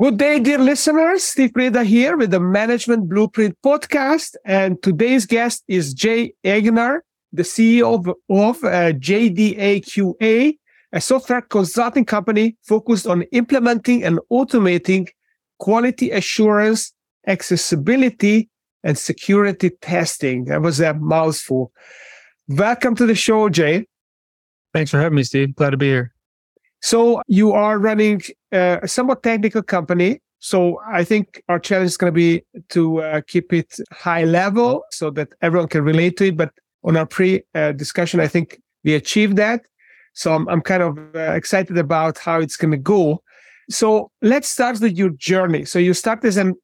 Good day, dear listeners. Steve Preda here with the Management Blueprint podcast. And today's guest is Jay Aigner, the CEO of, of uh, JDAQA, a software consulting company focused on implementing and automating quality assurance, accessibility, and security testing. That was a mouthful. Welcome to the show, Jay. Thanks for having me, Steve. Glad to be here. So you are running uh, a somewhat technical company. So I think our challenge is going to be to uh, keep it high level so that everyone can relate to it. But on our pre uh, discussion, I think we achieved that. So I'm, I'm kind of uh, excited about how it's going to go. So let's start with your journey. So you started as an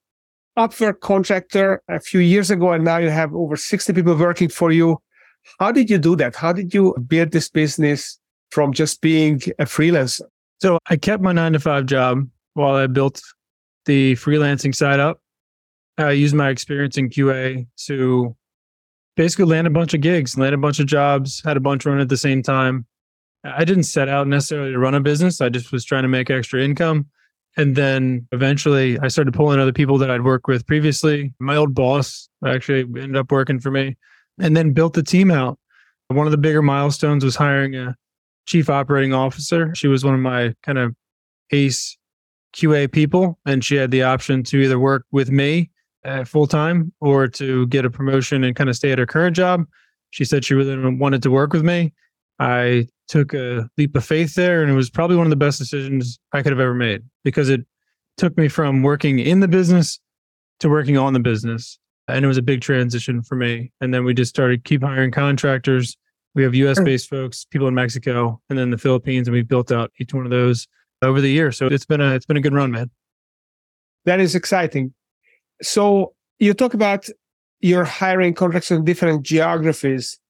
Upwork contractor a few years ago, and now you have over 60 people working for you. How did you do that? How did you build this business from just being a freelancer? So I kept my nine to five job while I built the freelancing side up. I used my experience in QA to basically land a bunch of gigs, land a bunch of jobs, had a bunch run at the same time. I didn't set out necessarily to run a business. I just was trying to make extra income. And then eventually I started pulling other people that I'd worked with previously. My old boss actually ended up working for me and then built the team out. One of the bigger milestones was hiring a chief operating officer. She was one of my kind of ace QA people, and she had the option to either work with me uh, full time or to get a promotion and kind of stay at her current job. She said she really wanted to work with me. I took a leap of faith there, and it was probably one of the best decisions I could have ever made because it took me from working in the business to working on the business. And it was a big transition for me. And then we just started keep hiring contractors we have US based folks, people in Mexico, and then the Philippines, and we've built out each one of those over the year. So it's been a it's been a good run, man. That is exciting. So you talk about you're hiring contractors in different geographies.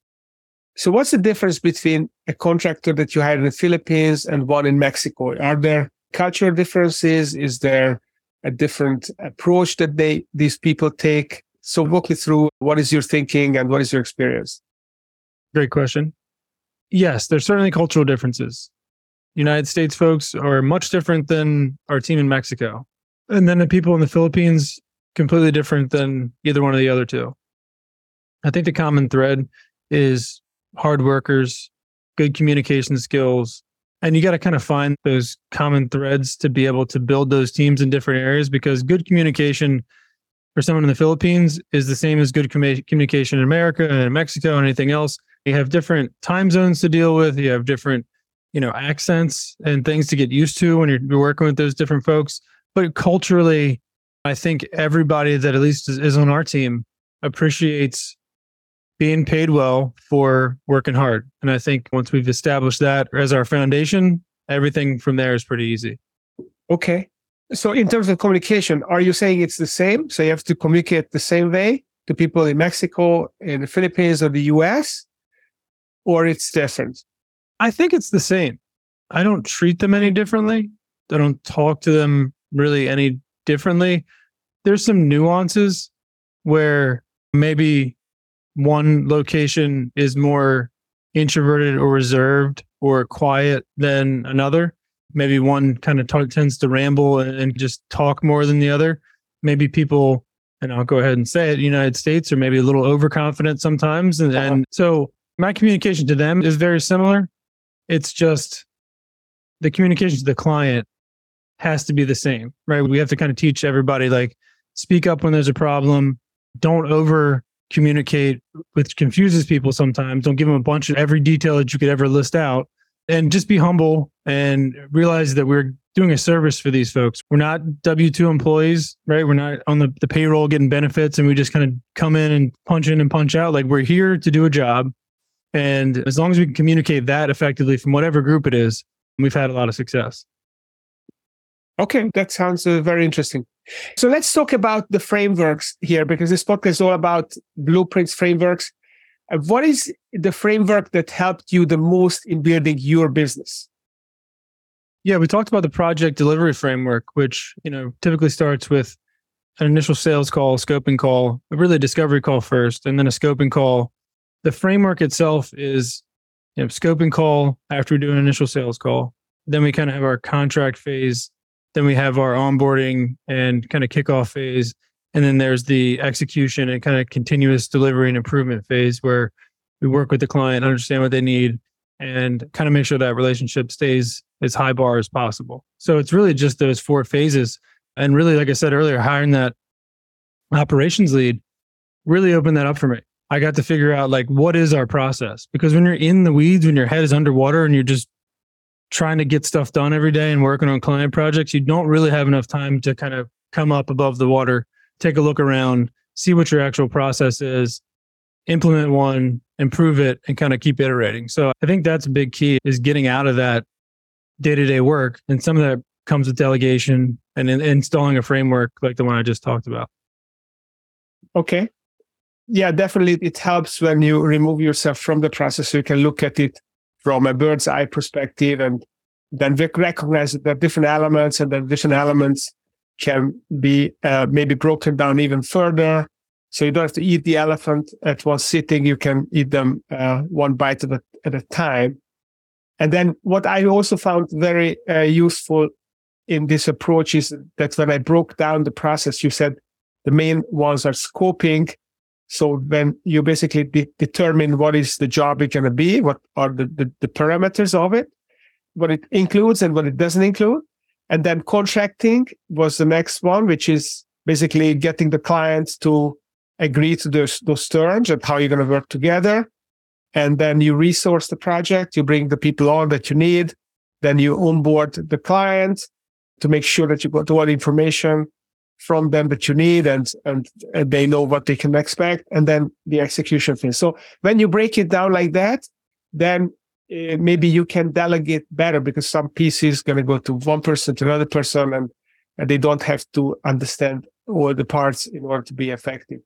So what's the difference between a contractor that you hire in the Philippines and one in Mexico? Are there cultural differences? Is there a different approach that they these people take? So walk me through what is your thinking and what is your experience? Great question. Yes, there's certainly cultural differences. United States folks are much different than our team in Mexico. And then the people in the Philippines, completely different than either one of the other two. I think the common thread is hard workers, good communication skills, and you got to kind of find those common threads to be able to build those teams in different areas because good communication for someone in the Philippines is the same as good communication in America and in Mexico and anything else you have different time zones to deal with. You have different you know accents and things to get used to when you're working with those different folks. But culturally i think everybody that at least is, is on our team appreciates being paid well for working hard. And i think once we've established that as our foundation everything from there is pretty easy. Okay. So in terms of communication are you saying it's the same? So you have to communicate the same way to people in mexico in the philippines or the us or it's different? I think it's the same. I don't treat them any differently. I don't talk to them really any differently. There's some nuances where maybe one location is more introverted or reserved or quiet than another. Maybe one kind of t- tends to ramble and, and just talk more than the other. Maybe people, and I'll go ahead and say it, United States are maybe a little overconfident sometimes. And, uh-huh. and so my communication to them is very similar. It's just the communication to the client has to be the same, right? We have to kind of teach everybody like speak up when there's a problem. Don't over communicate, which confuses people sometimes. Don't give them a bunch of every detail that you could ever list out. And just be humble and realize that we're doing a service for these folks. We're not W 2 employees, right? We're not on the, the payroll getting benefits and we just kind of come in and punch in and punch out. Like we're here to do a job and as long as we can communicate that effectively from whatever group it is, we've had a lot of success. Okay, that sounds uh, very interesting. So let's talk about the frameworks here because this podcast is all about blueprints, frameworks. Uh, what is the framework that helped you the most in building your business? Yeah, we talked about the project delivery framework, which you know typically starts with an initial sales call, scoping call, really a discovery call first, and then a scoping call the framework itself is you know, scope and call after we do an initial sales call. Then we kind of have our contract phase Then we have our onboarding and kind of kickoff phase. And then there's the execution and kind of continuous delivery and improvement phase where we work with the client, understand what they need, and kind of make sure that relationship stays as high bar as possible. So it's really just those four phases. And really, like I said earlier, hiring that operations lead really opened that up for me. I got to figure out like what is our process because when you're in the weeds, when your head is underwater and you're just trying to get stuff done every day and working on client projects, you don't really have enough time to kind of come up above the water, take a look around, see what your actual process is, implement one, improve it, and kind of keep iterating. So I think that's a big key is getting out of that day to day work. And some of that comes with delegation and in, installing a framework like the one I just talked about. Okay. Yeah, definitely. It helps when you remove yourself from the process so you can look at it from a bird's eye perspective and then recognize that different elements and the different elements can be uh, maybe broken down even further. So you don't have to eat the elephant at one sitting. You can eat them uh, one bite at a, at a time. And then what I also found very uh, useful in this approach is that when I broke down the process, you said the main ones are scoping. So when you basically de- determine what is the job it's going to be, what are the, the, the parameters of it, what it includes and what it doesn't include. And then contracting was the next one, which is basically getting the clients to agree to those, those terms and how you're going to work together and then you resource the project, you bring the people on that you need, then you onboard the client to make sure that you got all the information from them that you need and, and, and they know what they can expect and then the execution phase. So when you break it down like that, then uh, maybe you can delegate better because some pieces going to go to one person to another person and, and they don't have to understand all the parts in order to be effective.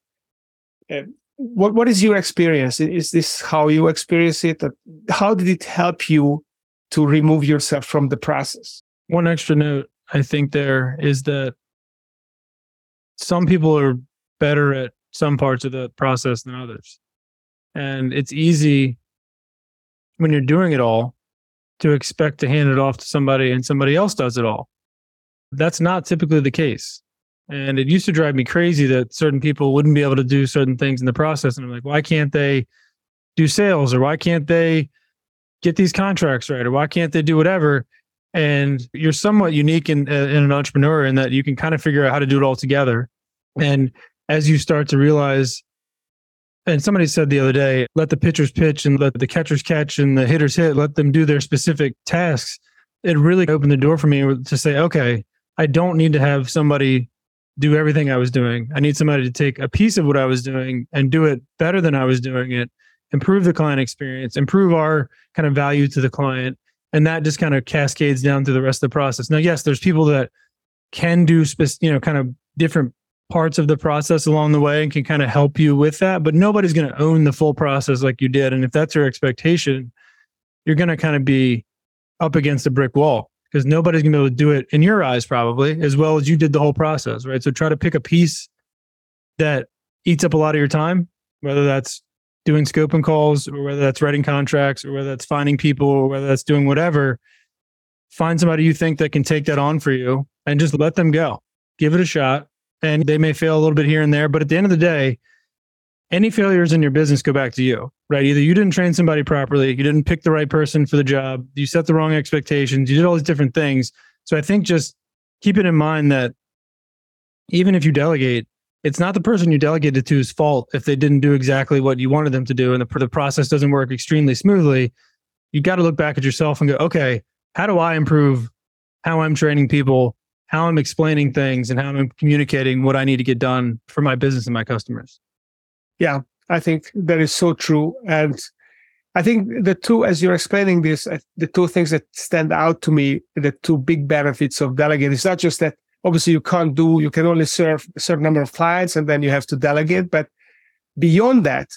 Uh, what what is your experience? Is this how you experience it? How did it help you to remove yourself from the process? One extra note I think there is that some people are better at some parts of the process than others. And it's easy when you're doing it all to expect to hand it off to somebody and somebody else does it all. That's not typically the case. And it used to drive me crazy that certain people wouldn't be able to do certain things in the process. And I'm like, why can't they do sales or why can't they get these contracts right or why can't they do whatever? And you're somewhat unique in, uh, in an entrepreneur in that you can kind of figure out how to do it all together. And as you start to realize, and somebody said the other day, let the pitchers pitch and let the catchers catch and the hitters hit, let them do their specific tasks. It really opened the door for me to say, okay, I don't need to have somebody do everything I was doing. I need somebody to take a piece of what I was doing and do it better than I was doing it, improve the client experience, improve our kind of value to the client. And that just kind of cascades down through the rest of the process. Now, yes, there's people that can do, you know, kind of different parts of the process along the way and can kind of help you with that, but nobody's going to own the full process like you did. And if that's your expectation, you're going to kind of be up against a brick wall because nobody's going to be able to do it in your eyes probably as well as you did the whole process, right? So try to pick a piece that eats up a lot of your time, whether that's doing scoping calls or whether that's writing contracts or whether that's finding people or whether that's doing whatever. Find somebody you think that can take that on for you and just let them go. Give it a shot. And they may fail a little bit here and there, but at the end of the day, any failures in your business go back to you, right? Either you didn't train somebody properly, you didn't pick the right person for the job, you set the wrong expectations, you did all these different things. So I think just keep it in mind that even if you delegate, it's not the person you delegated to's fault if they didn't do exactly what you wanted them to do and the, the process doesn't work extremely smoothly. You got to look back at yourself and go, okay, how do I improve how I'm training people, how I'm explaining things, and how I'm communicating what I need to get done for my business and my customers? Yeah, I think that is so true. And I think the two, as you're explaining this, the two things that stand out to me, the two big benefits of delegate is not just that obviously you can't do, you can only serve a certain number of clients and then you have to delegate. But beyond that,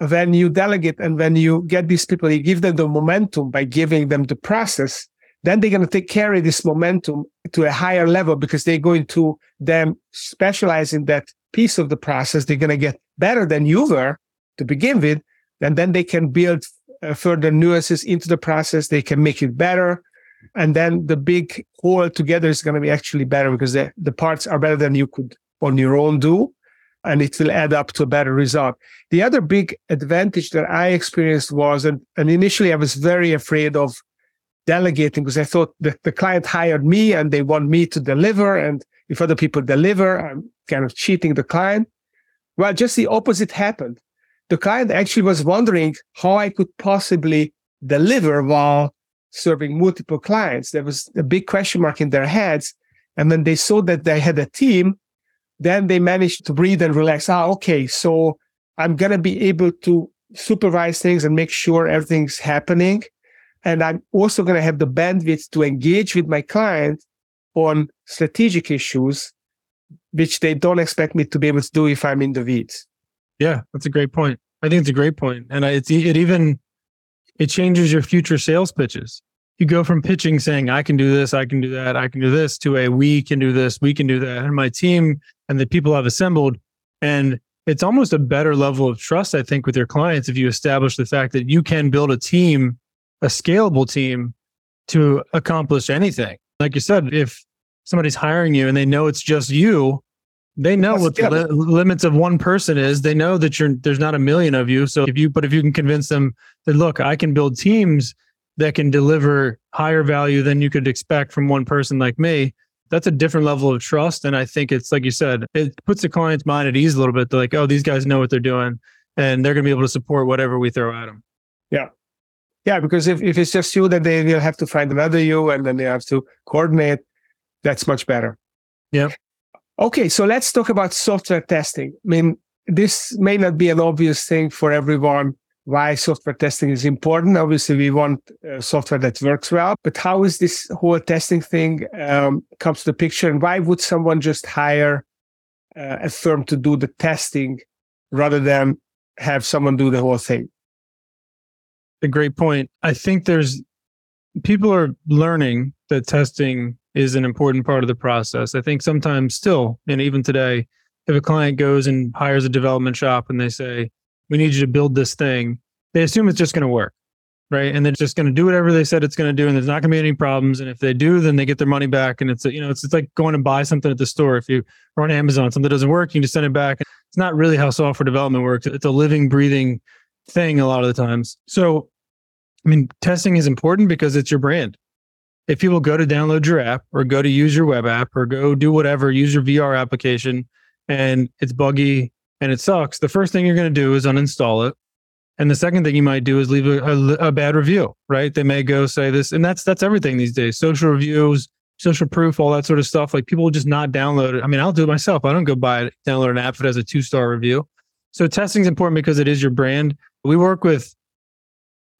when you delegate and when you get these people, you give them the momentum by giving them the process, then they're going to take carry this momentum to a higher level because they're going to then specialize in that piece of the process. They're going to get better than you were to begin with. And then they can build uh, further nuances into the process. They can make it better. And then the big whole together is going to be actually better because the, the parts are better than you could on your own do. And it will add up to a better result. The other big advantage that I experienced was, and, and initially I was very afraid of delegating because I thought that the client hired me and they want me to deliver. And if other people deliver, I'm kind of cheating the client. Well, just the opposite happened. The client actually was wondering how I could possibly deliver while serving multiple clients. There was a big question mark in their heads. And when they saw that they had a team, then they managed to breathe and relax. Ah, okay. So I'm going to be able to supervise things and make sure everything's happening. And I'm also going to have the bandwidth to engage with my client on strategic issues, which they don't expect me to be able to do if I'm in the weeds. Yeah, that's a great point. I think it's a great point. And it's, it even, it changes your future sales pitches. You go from pitching saying, I can do this, I can do that, I can do this to a we can do this, we can do that. And my team and the people I've assembled. And it's almost a better level of trust, I think, with your clients if you establish the fact that you can build a team, a scalable team to accomplish anything. Like you said, if somebody's hiring you and they know it's just you, they know what the li- limits of one person is. They know that you're there's not a million of you. So if you but if you can convince them that look, I can build teams that can deliver higher value than you could expect from one person like me, that's a different level of trust. And I think it's like you said, it puts the client's mind at ease a little bit. They're like, oh, these guys know what they're doing and they're going to be able to support whatever we throw at them. Yeah. Yeah. Because if, if it's just you, then they will have to find another you and then they have to coordinate. That's much better. Yeah. Okay. So let's talk about software testing. I mean, this may not be an obvious thing for everyone why software testing is important. Obviously, we want uh, software that works well, but how is this whole testing thing um, comes to the picture, and why would someone just hire uh, a firm to do the testing rather than have someone do the whole thing? A great point. I think there's people are learning that testing is an important part of the process. I think sometimes still, and even today, if a client goes and hires a development shop and they say, we need you to build this thing, they assume it's just going to work. Right. And they're just going to do whatever they said it's going to do. And there's not going to be any problems. And if they do, then they get their money back. And it's, you know, it's, it's like going to buy something at the store. If you are on Amazon, something doesn't work, you just send it back. It's not really how software development works. It's a living, breathing thing a lot of the times. So, I mean, testing is important because it's your brand. If people go to download your app or go to use your web app or go do whatever, use your VR application and it's buggy and it sucks, the first thing you're going to do is uninstall it. And the second thing you might do is leave a, a, a, bad review, right? They may go say this, and that's that's everything these days. Social reviews, social proof, all that sort of stuff. Like people will just not download it. I mean, I'll do it myself. I don't go buy it, download an app if it has a two star review. So testing is important because it is your brand. We work with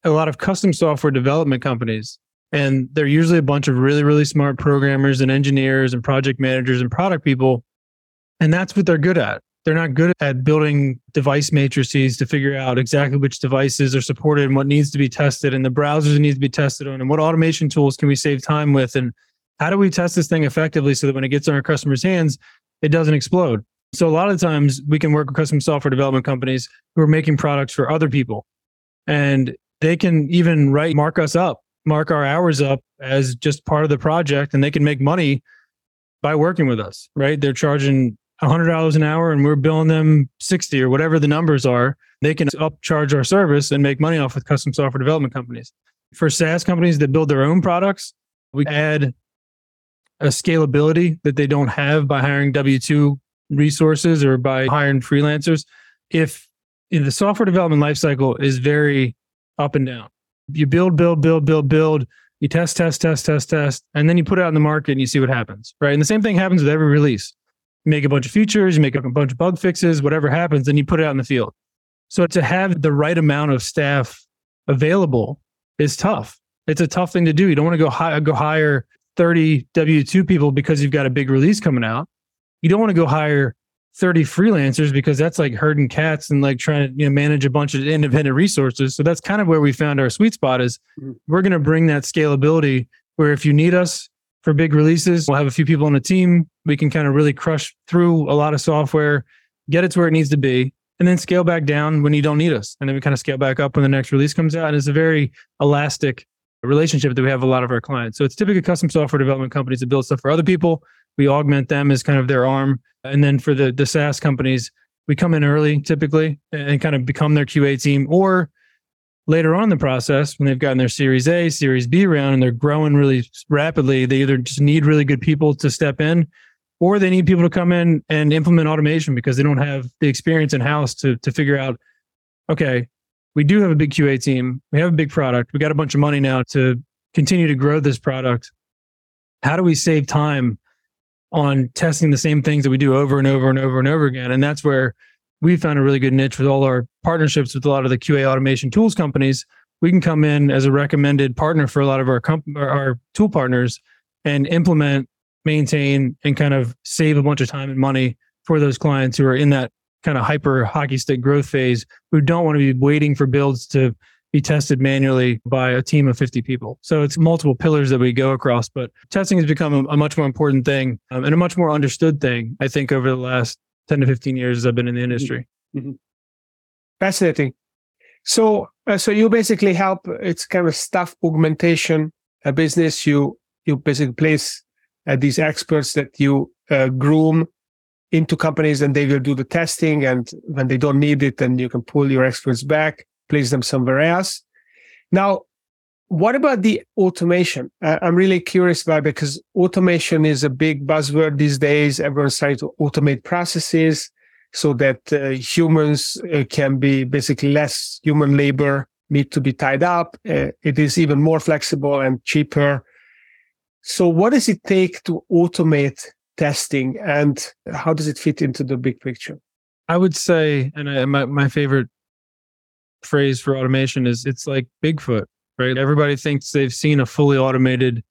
a lot of custom software development companies, and they're usually a bunch of really really smart programmers and engineers and project managers and product people, and that's what they're good at they're not good at building device matrices to figure out exactly which devices are supported and what needs to be tested and the browsers need to be tested on and what automation tools can we save time with and how do we test this thing effectively so that when it gets in our customers' hands, it doesn't explode. So a lot of times we can work with custom software development companies who are making products for other people. And they can even write mark us up, mark our hours up as just part of the project and they can make money by working with us, right? They're charging $100 an hour and we're billing them 60 or whatever the numbers are, they can upcharge our service and make money off with custom software development companies. For SaaS companies that build their own products, we add a scalability that they don't have by hiring W 2 resources or by hiring freelancers. If, if the software development lifecycle is very up and down, you build, build, build, build, build, you test, test, test, test, test, and then you put it out in the market and you see what happens, right? And the same thing happens with every release You make a bunch of features, you make a bunch of bug fixes, whatever happens, then you put it out in the field. So to have the right amount of staff available is tough. It's a tough thing to do. You don't want to go high, go hire 30 W2 people because you've got a big release coming out. You don't want to go hire 30 freelancers because that's like herding cats and like trying to you know manage a bunch of independent resources. So that's kind of where we found our sweet spot is mm-hmm. we're going to bring that scalability where if you need us, for big releases. We'll have a few people on the team. We can kind of really crush through a lot of software, get it to where it needs to be, and then scale back down when you don't need us. And then we kind of scale back up when the next release comes out. And it's a very elastic relationship that we have a lot of our clients. So it's typically custom software development companies that build stuff for other people. We augment them as kind of their arm. And then for the, the SaaS companies, we come in early typically and kind of become their QA team or later on in the process when they've gotten their series A, series B round and they're growing really rapidly, they either just need really good people to step in or they need people to come in and implement automation because they don't have the experience in house to to figure out okay, we do have a big QA team. We have a big product. We got a bunch of money now to continue to grow this product. How do we save time on testing the same things that we do over and over and over and over again? And that's where we found a really good niche with all our partnerships with a lot of the QA automation tools companies. We can come in as a recommended partner for a lot of our comp- our tool partners and implement, maintain, and kind of save a bunch of time and money for those clients who are in that kind of hyper hockey stick growth phase who don't want to be waiting for builds to be tested manually by a team of 50 people. So it's multiple pillars that we go across, but testing has become a, a much more important thing um, and a much more understood thing, I think, over the last 10 to 15 years as I've been in the industry. Mm-hmm. Fascinating. So, uh, so you basically help, it's kind of staff augmentation a business. You, you basically place uh, these experts that you uh, groom into companies and they will do the testing. And when they don't need it, then you can pull your experts back, place them somewhere else. Now, what about the automation? I'm really curious about because automation is a big buzzword these days. Everyone's trying to automate processes so that uh, humans uh, can be basically less human labor need to be tied up. Uh, it is even more flexible and cheaper. So what does it take to automate testing and how does it fit into the big picture? I would say, and I, my, my favorite phrase for automation is it's like Bigfoot, right? Everybody thinks they've seen a fully automated,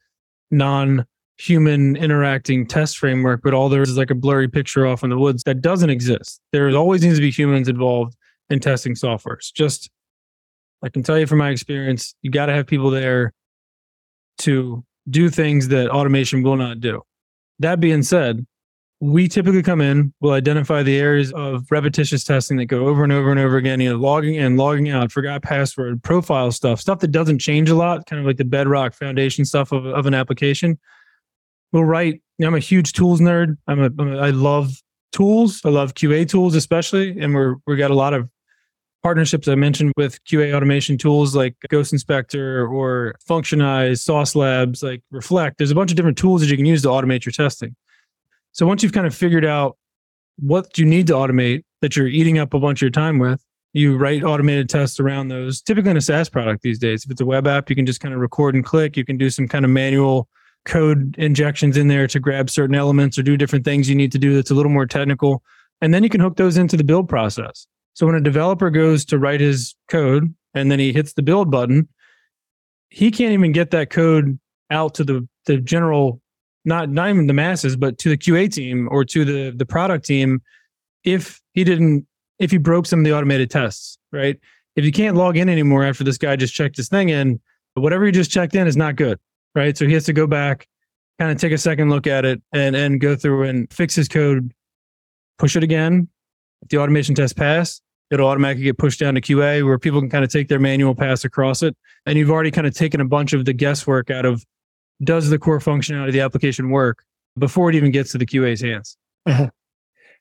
non human interacting test framework, but all there is is like a blurry picture off in the woods that doesn't exist. There always needs to be humans involved in testing software. It's just, I can tell you from my experience, you got to have people there to do things that automation will not do. That being said, we typically come in, we'll identify the areas of repetitious testing that go over and over and over again, you know, logging in, logging out, forgot password, profile stuff, stuff that doesn't change a lot, kind of like the bedrock foundation stuff of, of an application. We'll write, you know, I'm a huge tools nerd. I'm a, I'm a, I love tools. I love QA tools, especially. And we're, we got a lot of partnerships I mentioned with QA automation tools like Ghost Inspector or Functionize, Sauce Labs, like Reflect. There's a bunch of different tools that you can use to automate your testing. So once you've kind of figured out what you need to automate that you're eating up a bunch of your time with, you write automated tests around those. Typically in a SaaS product these days, if it's a web app, you can just kind of record and click. You can do some kind of manual code injections in there to grab certain elements or do different things you need to do that's a little more technical. And then you can hook those into the build process. So when a developer goes to write his code and then he hits the build button, he can't even get that code out to the, the general, not, not even the masses, but to the QA team or to the, the product team if he didn't, if he broke some of the automated tests, right? If you can't log in anymore after this guy just checked his thing in, but whatever he just checked in is not good, right? So he has to go back, kind of take a second look at it and, and go through and fix his code, push it again. If the automation test pass, it'll automatically get pushed down to QA where people can kind of take their manual pass across it. And you've already kind of taken a bunch of the guesswork out of does the core functionality of the application work before it even gets to the QA's hands. Uh-huh.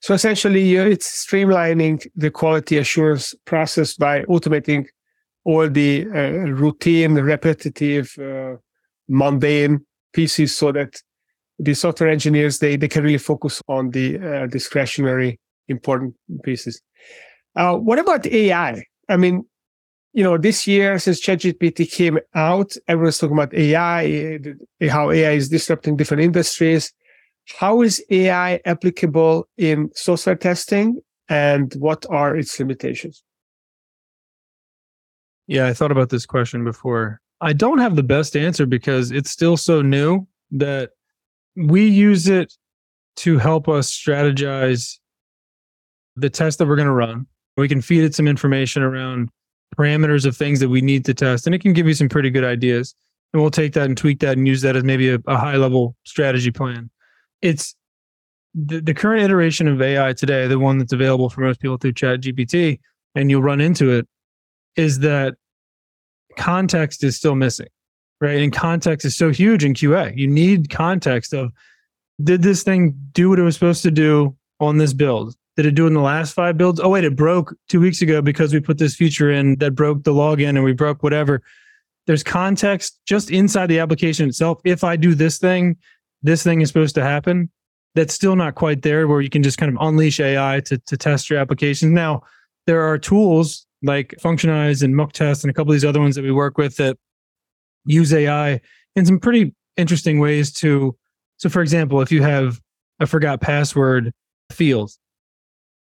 So essentially, it's streamlining the quality assurance process by automating all the uh, routine, repetitive, uh, mundane pieces so that the software engineers they, they can really focus on the uh, discretionary important pieces. Uh, what about AI? I mean, you know, this year since ChatGPT came out, everyone's talking about AI, how AI is disrupting different industries. How is AI applicable in software testing and what are its limitations? Yeah, I thought about this question before. I don't have the best answer because it's still so new that we use it to help us strategize the test that we're going to run we can feed it some information around parameters of things that we need to test, and it can give you some pretty good ideas. And we'll take that and tweak that and use that as maybe a, a high level strategy plan. It's the, the current iteration of AI today, the one that's available for most people through Chat GPT, and you'll run into it, is that context is still missing, right? And context is so huge in QA. You need context of did this thing do what it was supposed to do on this build? Did it do in the last five builds? Oh, wait, it broke two weeks ago because we put this feature in that broke the login and we broke whatever. There's context just inside the application itself. If I do this thing, this thing is supposed to happen. That's still not quite there where you can just kind of unleash AI to, to test your applications. Now, there are tools like Functionize and Mock Test and a couple of these other ones that we work with that use AI in some pretty interesting ways to. So, for example, if you have a forgot password field,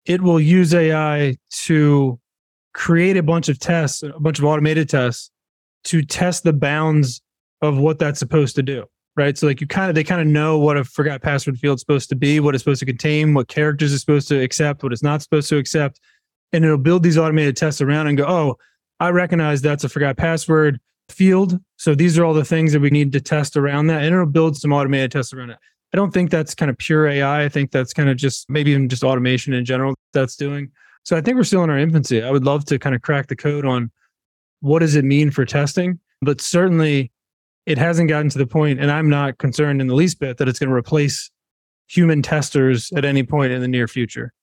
it will use AI to create a bunch of tests, a bunch of automated tests to test the bounds of what that's supposed to do. Right. So, like, you kind of, they kind of know what a forgot password field is supposed to be, what it's supposed to contain, what characters it's supposed to accept, what it's not supposed to accept. And it'll build these automated tests around and go, oh, I recognize that's a forgot password field. So these are all the things that we need to test around that. And it'll build some automated tests around it. I don't think that's kind of pure AI. I think that's kind of just maybe even just automation in general that's doing. So I think we're still in our infancy. I would love to kind of crack the code on what does it mean for testing, but certainly it hasn't gotten to the point, and I'm not concerned in the least bit that it's going to replace human testers at any point in the near future.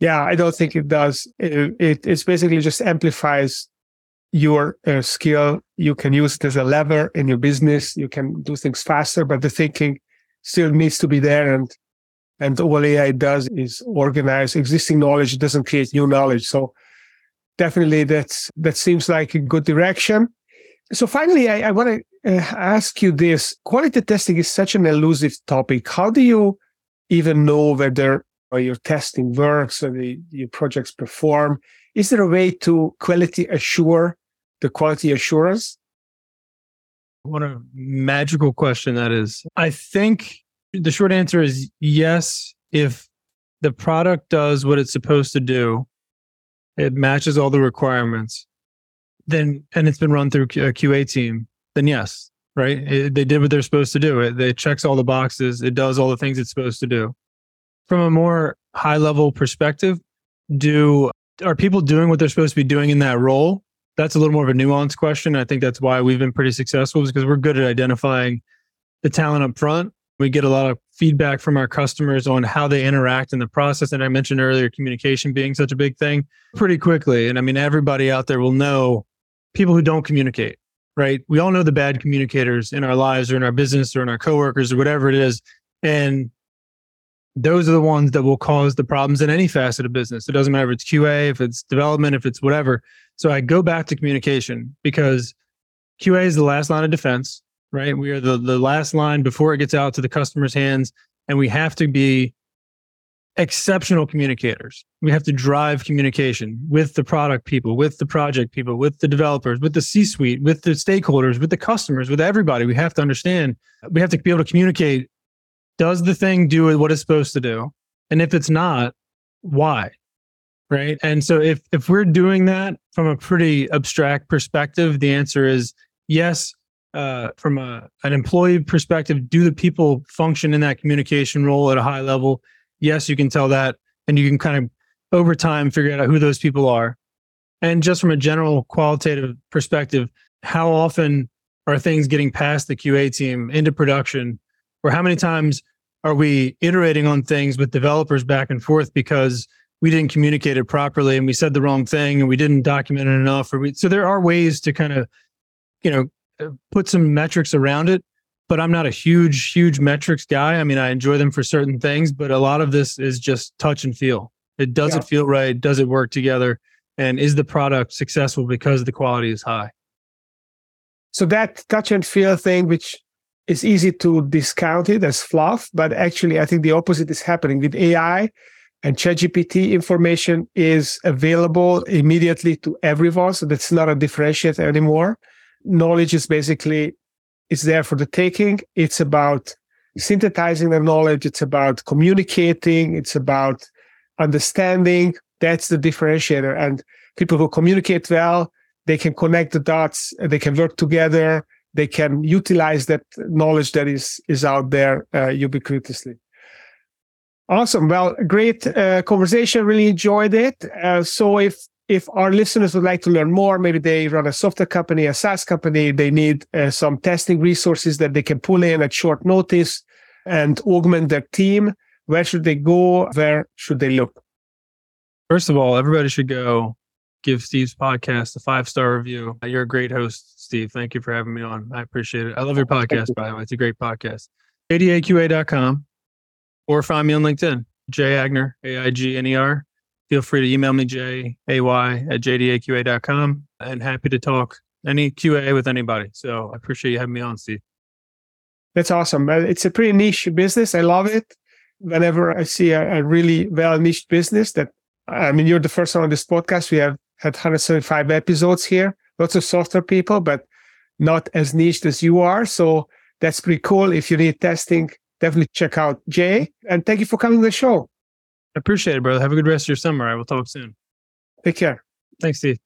Yeah, I don't think it does. It, it it's basically just amplifies your uh, skill. You can use it as a lever in your business. You can do things faster, but the thinking still needs to be there. And and all AI does is organize existing knowledge. It doesn't create new knowledge. So definitely that's that seems like a good direction. So finally, I, I want to uh, ask you this: quality testing is such an elusive topic. How do you even know whether your testing works or your projects perform? Is there a way to quality assure the quality assurance? What a magical question that is. I think the short answer is yes. If the product does what it's supposed to do, it matches all the requirements, then, and it's been run through a QA team, then yes, right? It, they did what they're supposed to do. It, it checks all the boxes. It does all the things it's supposed to do. From a more high level perspective, do are people doing what they're supposed to be doing in that role? That's a little more of a nuanced question. I think that's why we've been pretty successful because we're good at identifying the talent up front. We get a lot of feedback from our customers on how they interact in the process. And I mentioned earlier, communication being such a big thing pretty quickly. And I mean, everybody out there will know people who don't communicate, right? We all know the bad communicators in our lives or in our business or in our coworkers or whatever it is. And those are the ones that will cause the problems in any facet of business. It doesn't matter if it's QA, if it's development, if it's whatever. So I go back to communication because QA is the last line of defense, right? We are the, the last line before it gets out to the customer's hands. And we have to be exceptional communicators. We have to drive communication with the product people, with the project people, with the developers, with the C suite, with the stakeholders, with the customers, with everybody. We have to understand, we have to be able to communicate does the thing do what it's supposed to do? And if it's not, why? Right. And so if if we're doing that from a pretty abstract perspective, the answer is yes. Uh, from a, an employee perspective, do the people function in that communication role at a high level? Yes, you can tell that. And you can kind of over time figure out who those people are. And just from a general qualitative perspective, how often are things getting past the QA team into production or how many times are we iterating on things with developers back and forth because we didn't communicate it properly and we said the wrong thing and we didn't document it enough? Or we, so there are ways to kind of you know put some metrics around it but i'm not a huge huge metrics guy. I mean i enjoy them for certain things but a lot of this is just touch and feel. It does yeah. it feel right. Does it work together? And is the product successful because the quality is high? So that touch and feel thing which it's easy to discount it as fluff, but actually, I think the opposite is happening with AI and ChatGPT. Information is available immediately to everyone, so that's not a differentiator anymore. Knowledge is basically it's there for the taking. It's about synthesizing the knowledge. It's about communicating. It's about understanding. That's the differentiator. And people who communicate well, they can connect the dots. They can work together they can utilize that knowledge that is is out there uh, ubiquitously. Awesome. Well, great uh, conversation. Really enjoyed it. Uh, so if if our listeners would like to learn more, maybe they run a software company, a SaaS company, they need uh, some testing resources that they can pull in at short notice and augment their team. Where should they go? Where should they look? First of all, everybody should go give Steve's podcast a five star review. You're a great host, Steve. Thank you for having me on. I appreciate it. I love your podcast, by the way. It's a great podcast. JDAQA.com or find me on LinkedIn, Jay Aigner, A I G N E R. Feel free to email me, J A Y at JDAQA.com. And happy to talk any QA with anybody. So I appreciate you having me on, Steve. That's awesome. It's a pretty niche business. I love it. Whenever I see a, a really well niched business that, I mean, you're the first one on this podcast. We have had 175 episodes here, lots of software people, but not as niche as you are. So that's pretty cool. If you need testing, definitely check out Jay. And thank you for coming to the show. I appreciate it, brother. Have a good rest of your summer. I will talk soon. Take care. Thanks, Steve.